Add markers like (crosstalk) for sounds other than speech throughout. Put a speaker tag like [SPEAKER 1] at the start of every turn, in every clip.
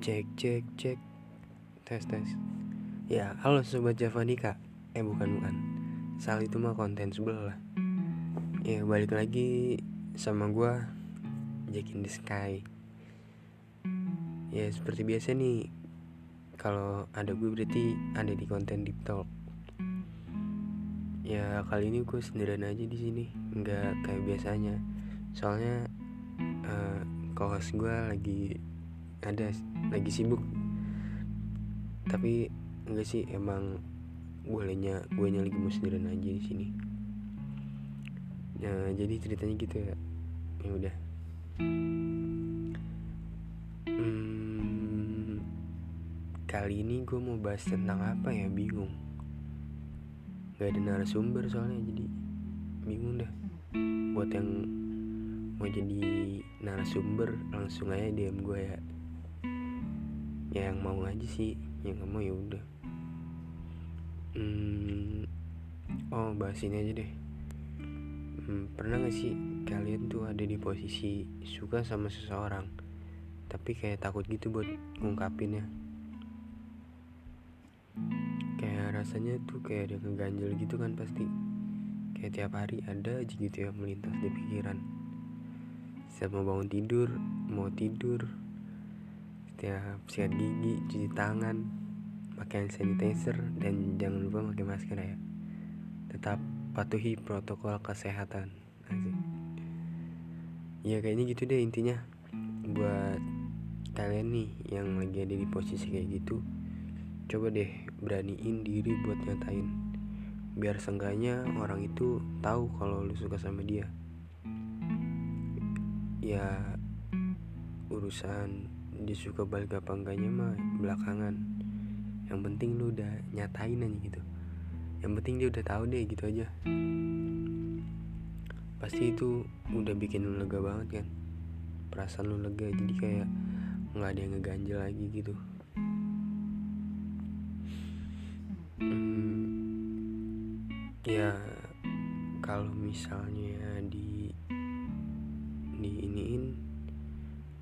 [SPEAKER 1] Cek cek cek. Tes tes. Ya halo sobat Javanika Eh bukan bukan. Salah itu mah konten sebelah Ya balik lagi sama gue Jack in the Sky. Ya seperti biasa nih Kalau ada gue berarti ada di konten Deep Talk. Ya kali ini gue sendirian aja di sini. Nggak kayak biasanya. Soalnya uh, co-host gue lagi ada lagi sibuk. Tapi enggak sih emang bolehnya gue nya lagi mau sendirian aja di sini. Nah jadi ceritanya gitu ya. Ya udah. Hmm, kali ini gue mau bahas tentang apa ya? Bingung. Gak ada narasumber soalnya jadi bingung dah. Buat yang mau jadi narasumber langsung aja DM gue ya ya yang mau aja sih. Yang nggak mau ya udah. Hmm, oh bahas ini aja deh. Hmm, pernah gak sih kalian tuh ada di posisi suka sama seseorang tapi kayak takut gitu buat ngungkapinnya? Kayak rasanya tuh kayak ada ngeganjel gitu kan pasti. Kayak tiap hari ada aja gitu yang melintas di pikiran. Setiap mau bangun tidur mau tidur setiap sikat gigi cuci tangan pakai hand sanitizer dan jangan lupa pakai masker ya. Tetap patuhi protokol kesehatan. Asik. ya kayaknya gitu deh intinya. Buat kalian nih yang lagi ada di posisi kayak gitu coba deh beraniin diri buat nyatain. Biar seenggaknya orang itu tahu kalau lu suka sama dia. Ya urusan disuka balik apa enggaknya mah belakangan. Yang penting lu udah nyatain aja gitu. Yang penting dia udah tahu deh gitu aja. Pasti itu udah bikin lu lega banget kan? Perasaan lu lega jadi kayak nggak ada yang ngeganjel lagi gitu. Hmm, ya kalau misalnya di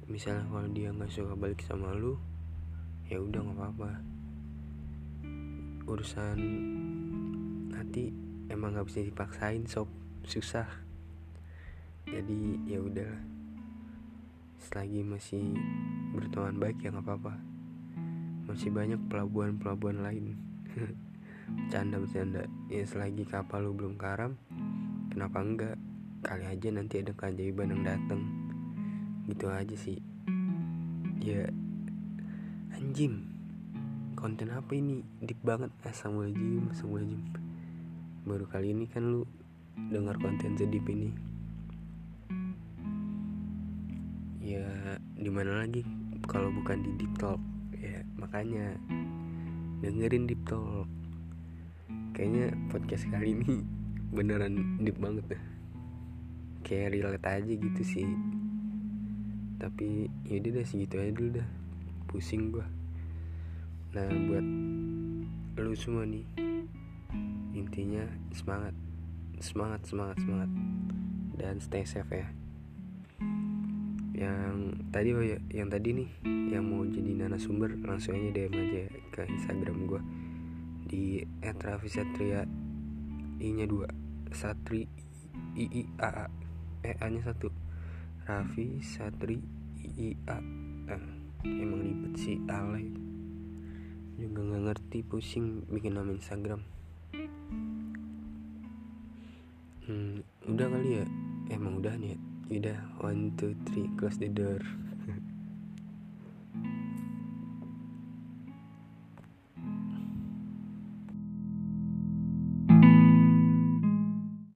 [SPEAKER 1] misalnya kalau dia nggak suka balik sama lu ya udah nggak apa-apa. Urusan hati emang nggak bisa dipaksain sob. Susah. Jadi ya udah selagi masih berteman baik ya nggak apa-apa. Masih banyak pelabuhan-pelabuhan lain. (laughs) Canda bercanda ya selagi kapal lu belum karam kenapa enggak? Kali aja nanti ada keajaiban yang datang gitu aja sih. Ya anjim konten apa ini? Deep banget. Assalamualaikum assalamualaikum baru kali ini kan lu dengar konten sedip ini. Ya di mana lagi? Kalau bukan di deep talk. Ya makanya dengerin deep talk. Kayaknya podcast kali ini beneran deep banget deh kayak relate aja gitu sih tapi yaudah deh segitu aja dulu dah. Pusing gua. Nah buat lu semua nih intinya semangat. Semangat semangat semangat. Dan stay safe ya. Yang tadi oh ya yang tadi nih yang mau jadi narasumber langsung aja DM aja ke Instagram gua. Di @rafisatria i nya dua. Satri i i a a eh A nya satu Raffi Satri I A. Eh, emang ribet sih Ale. Juga nggak ngerti pusing bikin nama Instagram. Hmm, udah kali ya? Emang udah nih ya udah one two three close the door